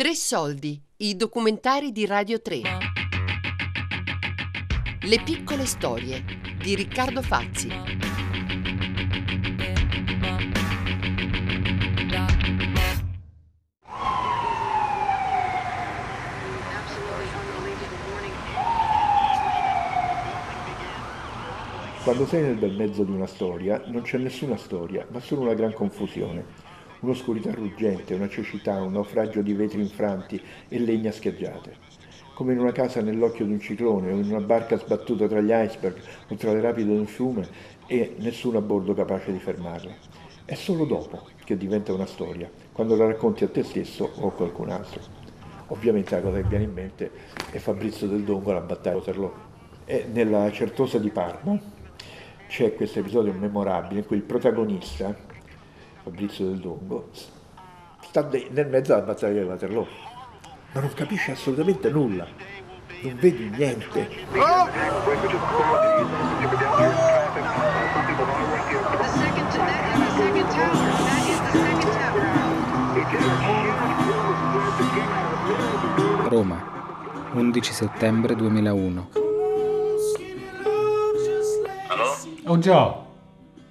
Tre soldi, i documentari di Radio 3. Le piccole storie di Riccardo Fazzi. Quando sei nel bel mezzo di una storia, non c'è nessuna storia, ma solo una gran confusione un'oscurità ruggente, una cecità, un naufragio di vetri infranti e legna scheggiate. Come in una casa nell'occhio di un ciclone o in una barca sbattuta tra gli iceberg o tra le rapide di un fiume e nessuno a bordo capace di fermarla. È solo dopo che diventa una storia, quando la racconti a te stesso o a qualcun altro. Ovviamente la cosa che viene in mente è Fabrizio del Dongo alla battaglia di Waterloo. E nella Certosa di Parma c'è questo episodio memorabile in cui il protagonista, Fabrizio del Dongo, sta nel mezzo alla battaglia di Waterloo, ma non capisce assolutamente nulla, non vedi niente. Roma, 11 settembre 2001. Allo? Oh Gio,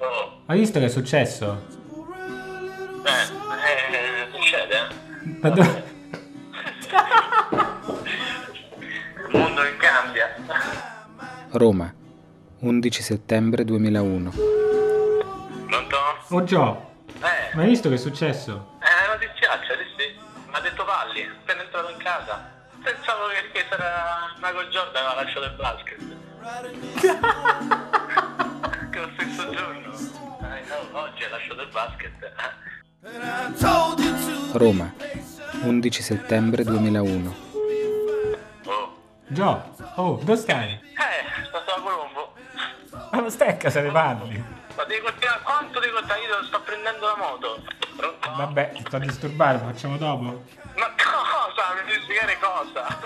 Oh, hai visto che è successo? Eh? Ma do- Il mondo che cambia. Roma, 11 settembre 2001. Pronto? Oh Gio, Eh, ma hai visto che è successo? eh, notiziaccia, sì sì. Mi ha detto Palli, appena entrato in casa. Pensavo che, che sarà Michael Jordan aveva lasciato il basket. che lo stesso giorno. Eh, no, oggi ha lasciato il basket. Roma, 11 settembre 2001. Oh. Gio, oh, dove stai? Eh, sto a Colombo. Ma non stai a casa dei padri? Ma devi continuare, quanto devi continuare? Io sto prendendo la moto. Pronto? Vabbè, ti sto a disturbare, lo facciamo dopo. Ma cosa? Mi devi spiegare cosa?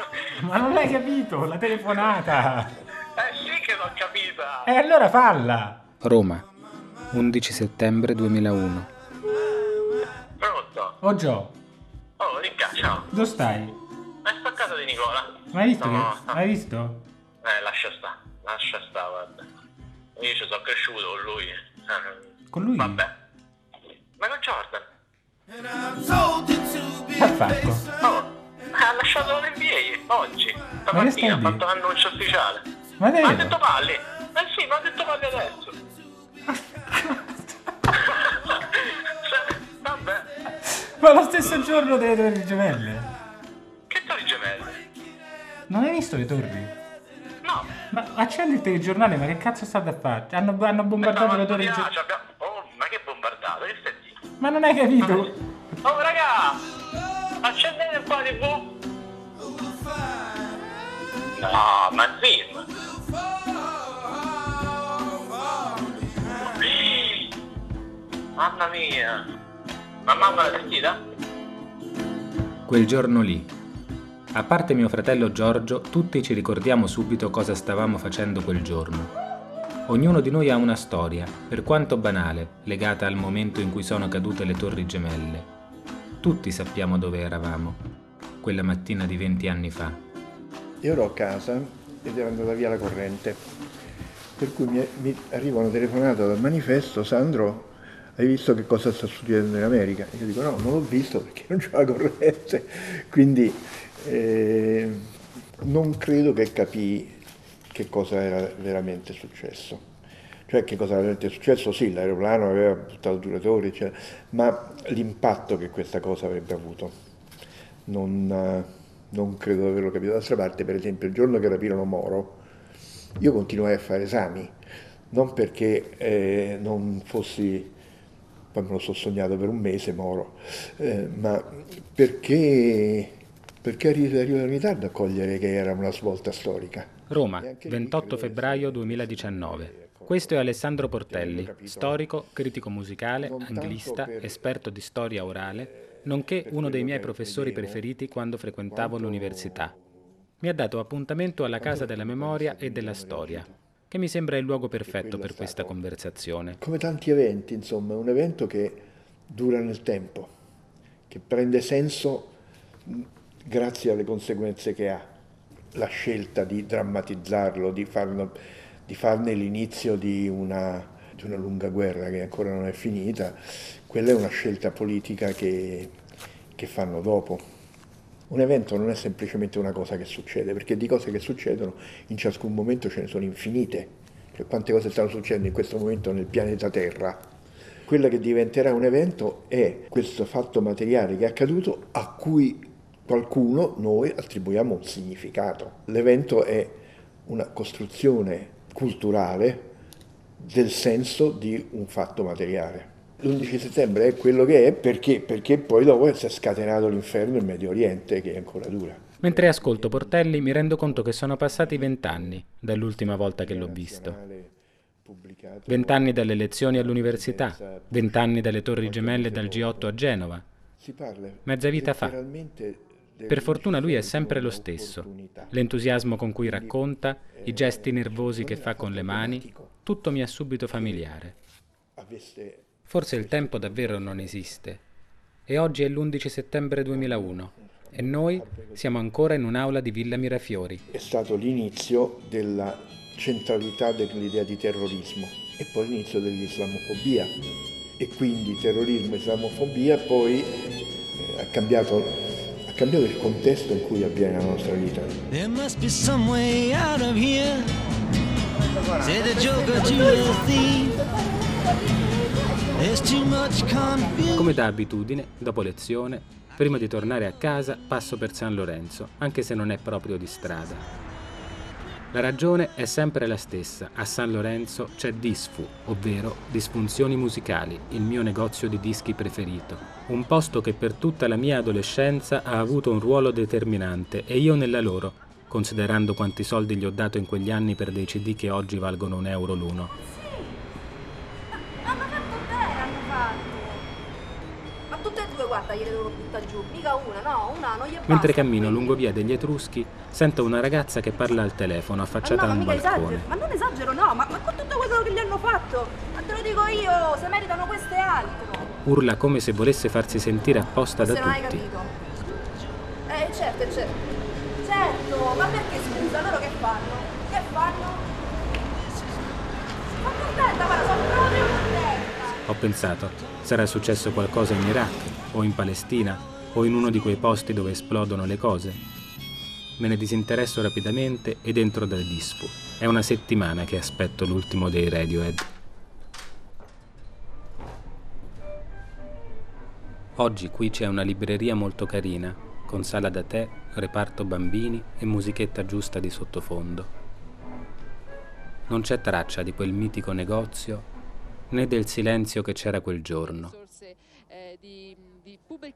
Ma non l'hai capito, la telefonata. Eh sì che l'ho capita! E allora falla. Roma, 11 settembre 2001. Pronto? Oh Gio, Oh, Ricca, ciao! dove stai? È sto a casa di Nicola? Ma hai visto No, che... Hai visto? Eh, lascia sta, lascia sta, guarda. Io ci sono cresciuto con lui. Eh, Con lui? Vabbè. Ma con Jordan? Che ha fatto? Oh, ha lasciato l'NBA oggi. Stamattina ha fatto l'annuncio ufficiale. Ma Ma ha detto Palli? Eh sì, ma ha detto Palli adesso. Ma lo stesso giorno delle torri gemelle. che torri gemelle? Non hai visto le torri? No, Ma accendi il telegiornale, ma che cazzo state a fare? Hanno, hanno bombardato le torri gemelle. Oh, ma che bombardato, che stai dire? Ma non hai capito? Oh raga, accendete un po' la tv. No, ma film. Mamma mia. Ma mamma l'ha sentita? Quel giorno lì. A parte mio fratello Giorgio, tutti ci ricordiamo subito cosa stavamo facendo quel giorno. Ognuno di noi ha una storia, per quanto banale, legata al momento in cui sono cadute le torri gemelle. Tutti sappiamo dove eravamo, quella mattina di 20 anni fa. Io ero a casa ed era andata via la corrente, per cui mi, mi arriva una telefonata dal manifesto, Sandro, hai visto che cosa sta succedendo in America? Io dico no, non l'ho visto perché non c'è la corrente, quindi eh, non credo che capì che cosa era veramente successo. Cioè che cosa era veramente successo? Sì, l'aeroplano aveva buttato torri, eccetera, ma l'impatto che questa cosa avrebbe avuto non, non credo di averlo capito. D'altra parte, per esempio, il giorno che rapirono Moro, io continuai a fare esami, non perché eh, non fossi, poi me lo so sognato per un mese Moro, eh, ma perché, perché arri- arrivo in ritardo a cogliere che era una svolta storica. Roma, E anche lì 28 credo che febbraio sia- 2019. Questo è Alessandro Portelli, storico, critico musicale, anglista, per- esperto di storia orale, nonché uno dei miei professori preferiti quando frequentavo l'università. Mi ha dato appuntamento alla Casa della Memoria e della Storia, che mi sembra il luogo perfetto per questa conversazione. Come tanti eventi, insomma, è un evento che dura nel tempo, che prende senso grazie alle conseguenze che ha. La scelta di drammatizzarlo, di, farlo, di farne l'inizio di una, di una, lunga guerra che ancora non è finita, quella è una scelta politica che, che fanno dopo. Un evento non è semplicemente una cosa che succede, perché di cose che succedono in ciascun momento ce ne sono infinite. Cioè, quante cose stanno succedendo in questo momento nel pianeta Terra? Quella che diventerà un evento è questo fatto materiale che è accaduto a cui qualcuno, noi, attribuiamo un significato. L'evento è una costruzione culturale del senso di un fatto materiale. L'11 settembre è quello che è perché, perché poi dopo si è scatenato l'inferno in Medio Oriente che ancora dura. Mentre ascolto Portelli mi rendo conto che sono passati vent'anni dall'ultima volta che l'ho visto. Vent'anni dalle lezioni all'università, vent'anni dalle torri gemelle dal G8 a Genova. Mezza vita fa. Per fortuna lui è sempre lo stesso. L'entusiasmo con cui racconta, i gesti nervosi che fa con le mani, tutto mi è subito familiare. Forse il tempo davvero non esiste. E oggi è l'11 settembre 2001 e noi siamo ancora in un'aula di Villa Mirafiori. È stato l'inizio della centralità dell'idea di terrorismo e poi l'inizio dell'islamofobia. E quindi terrorismo e islamofobia poi eh, ha cambiato ha cambiato il contesto in cui avviene la nostra vita. There must be some way out of here. Say the joker to the thief. Come da abitudine, dopo lezione, prima di tornare a casa passo per San Lorenzo, anche se non è proprio di strada. La ragione è sempre la stessa. A San Lorenzo c'è Disfu, ovvero Disfunzioni Musicali, il mio negozio di dischi preferito. Un posto che per tutta la mia adolescenza ha avuto un ruolo determinante e io nella loro, considerando quanti soldi gli ho dato in quegli anni per dei CD che oggi valgono un euro l'uno. Guarda, gliele devo buttare giù. Mica una, no, una non gli basta. Mentre cammino lungo via degli Etruschi, sento una ragazza che parla al telefono affacciata no, a un balcone. Esagero. Ma non esagero, no, ma, ma, con tutto quello che gli hanno fatto, ma te lo dico io, se meritano questo e altro. Urla come se volesse farsi sentire apposta se da non tutti. hai capito. Eh, certo, certo. Certo, ma perché scusa, loro che fanno? Che fanno? Sono contenta, guarda, sono proprio contenta. Ho pensato, sarà successo qualcosa in Iraq, o in Palestina, o in uno di quei posti dove esplodono le cose. Me ne disinteresso rapidamente ed entro dal Dispo. È una settimana che aspetto l'ultimo dei Radiohead. Oggi qui c'è una libreria molto carina, con sala da tè, reparto bambini e musichetta giusta di sottofondo. Non c'è traccia di quel mitico negozio né del silenzio che c'era quel giorno.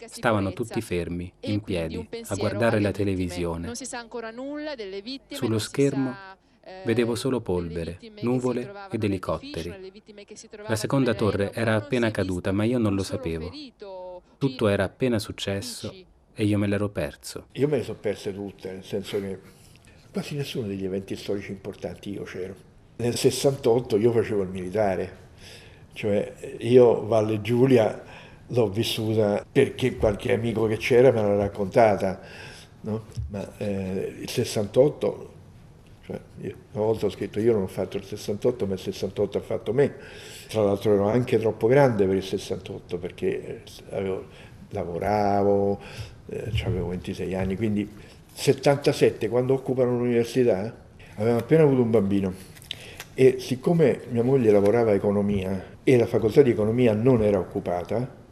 Stavano tutti fermi, in piedi, a guardare la televisione. Sullo schermo eh, vedevo solo polvere, nuvole ed elicotteri. La seconda torre era appena caduta, ma io non lo sapevo. Tutto era appena successo e io me l'ero perso. Io me le sono perse tutte, nel senso che quasi nessuno degli eventi storici importanti io c'ero. Nel 68 io facevo il militare, cioè io Valle Giulia l'ho vissuta perché qualche amico che c'era me l'ha raccontata, no? ma eh, il 68, cioè io, una volta ho scritto io non ho fatto il 68 ma il 68 ha fatto me, tra l'altro ero anche troppo grande per il 68 perché avevo, lavoravo, eh, avevo 26 anni, quindi 77 quando occupano l'università avevamo appena avuto un bambino e siccome mia moglie lavorava a economia e la facoltà di economia non era occupata,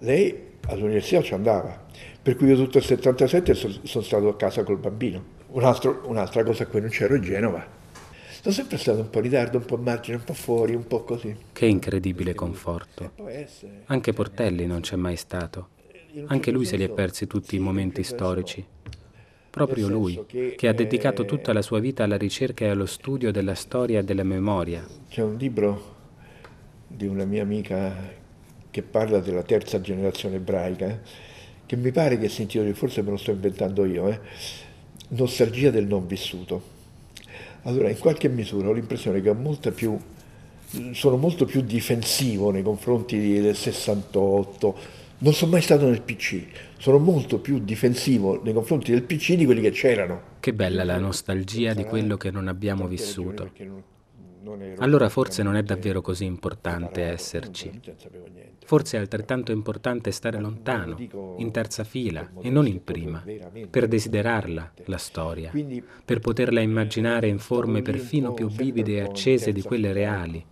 lei all'università ci andava. Per cui io tutto il 77 sono, stato a casa col bambino. Un altro, un'altra cosa a cui non c'ero è Genova. Sono sempre stato un po' in ritardo, un po' a margine, un po' fuori, un po' così. Che incredibile conforto. Anche Portelli non c'è mai stato. Anche lui se li è persi tutti i momenti storici. Proprio lui, che ha dedicato tutta la sua vita alla ricerca e allo studio della storia e della memoria. C'è un libro di una mia amica che parla della terza generazione ebraica, che mi pare che si intitoli, forse me lo sto inventando io, eh, Nostalgia del non vissuto. Allora, in qualche misura ho l'impressione che molta più, sono molto più difensivo nei confronti del 68, Non sono mai stato nel PC, sono molto più difensivo nei confronti del PC di quelli che c'erano. Che bella la nostalgia di quello che non abbiamo vissuto. Allora forse non è davvero così importante esserci. Forse è altrettanto importante stare lontano, in terza fila e non in prima, per desiderarla, la storia, per poterla immaginare in forme perfino più vivide e accese di quelle reali,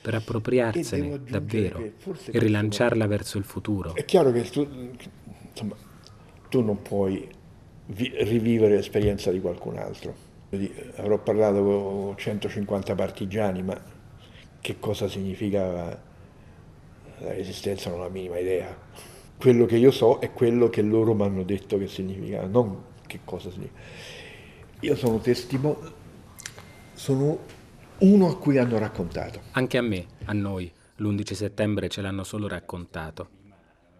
per appropriarsene davvero e rilanciarla verso il futuro. È chiaro che tu, insomma, tu non puoi vi- rivivere l'esperienza di qualcun altro. Avrò parlato con 150 partigiani, ma che cosa significava la resistenza non ho la minima idea. Quello che io so è quello che loro mi hanno detto che significava, non che cosa significa. Io sono testimone, sono uno a cui hanno raccontato. Anche a me, a noi, l'11 settembre ce l'hanno solo raccontato.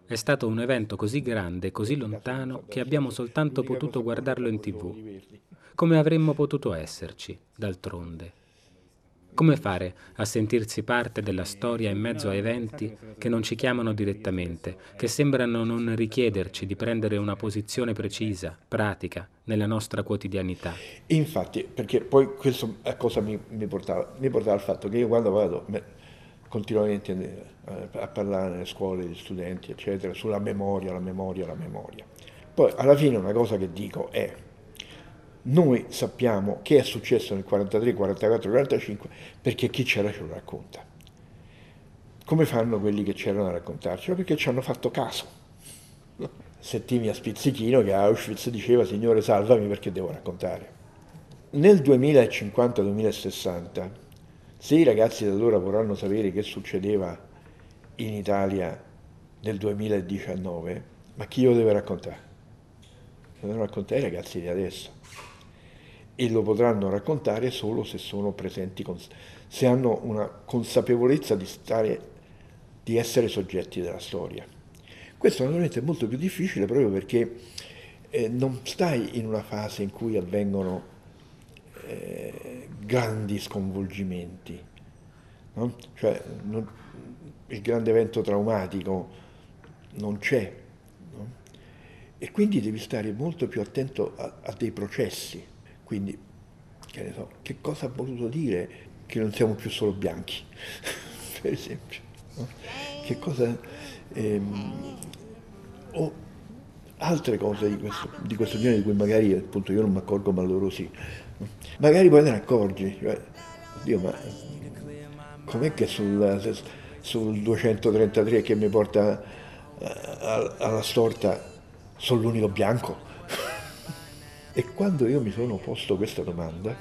È stato un evento così grande, così lontano, che abbiamo soltanto potuto guardarlo in tv. Come avremmo potuto esserci, d'altronde? Come fare a sentirsi parte della storia in mezzo a eventi che non ci chiamano direttamente, che sembrano non richiederci di prendere una posizione precisa, pratica, nella nostra quotidianità? Infatti, perché poi questo a cosa mi, mi, portava? Mi portava al fatto che io quando vado continuamente a parlare nelle scuole di studenti, eccetera, sulla memoria, la memoria, la memoria. Poi alla fine una cosa che dico è noi sappiamo che è successo nel 43, 44, 45 perché chi c'era ce lo racconta. Come fanno quelli che c'erano a raccontarcelo? Perché ci hanno fatto caso. Settimi a Spizzichino che a Auschwitz diceva Signore salvami perché devo raccontare. Nel 2050-2060, se i ragazzi da allora vorranno sapere che succedeva in Italia nel 2019, ma chi lo deve raccontare? Lo devono raccontare i ragazzi di adesso e lo potranno raccontare solo se sono presenti, se hanno una consapevolezza di, stare, di essere soggetti della storia. Questo naturalmente è molto più difficile proprio perché eh, non stai in una fase in cui avvengono eh, grandi sconvolgimenti, no? cioè non, il grande evento traumatico non c'è no? e quindi devi stare molto più attento a, a dei processi. Quindi, che ne so, che cosa ha voluto dire che non siamo più solo bianchi, per esempio? No? Che cosa... Ehm, o altre cose di questo, di questo, genere di cui magari appunto io non mi accorgo ma loro sì. Magari poi te ne accorgi, cioè, Dio, ma com'è che sul, sul 233 che mi porta eh, alla storta sono l'unico bianco? E quando io mi sono posto questa domanda,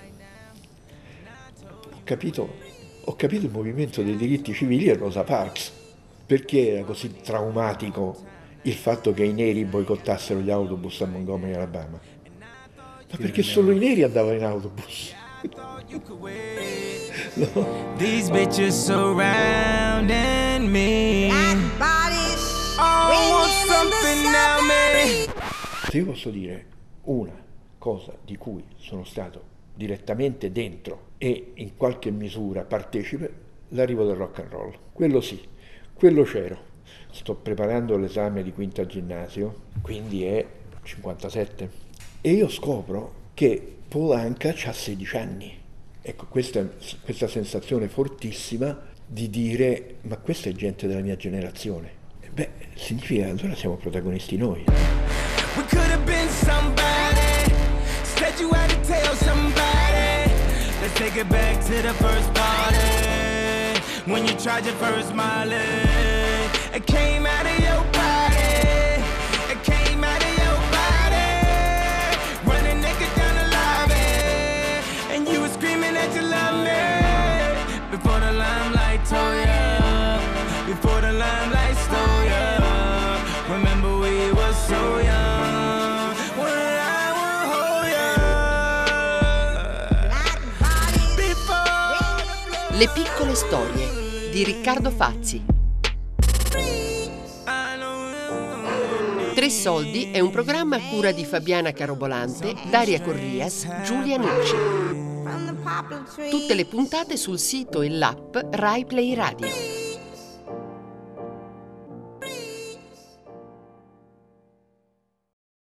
ho capito, ho capito il movimento dei diritti civili a Rosa Parks. Perché era così traumatico il fatto che i neri boicottassero gli autobus a Montgomery, Alabama? Ma perché solo i neri andavano in autobus? no. These bitches surrounding me. Se io posso dire una cosa di cui sono stato direttamente dentro e in qualche misura partecipe, l'arrivo del rock and roll. Quello sì, quello c'ero. Sto preparando l'esame di quinta ginnasio, quindi è 57, e io scopro che Polanca ha 16 anni. Ecco, questa, questa sensazione fortissima di dire ma questa è gente della mia generazione. Beh, significa allora siamo protagonisti noi. Take it back to the first party. When you tried your first Molly. It came out of your body. Came out of your body. Running naked down the lobby. And you were screaming you the limelight told ya. Before the limelight stole. Remember we were so young. Le piccole storie di Riccardo Fazzi. Tre soldi è un programma a cura di Fabiana Carobolante, Daria Corrias, Giulia Nucci. Tutte le puntate sul sito e l'app Rai Play Radio.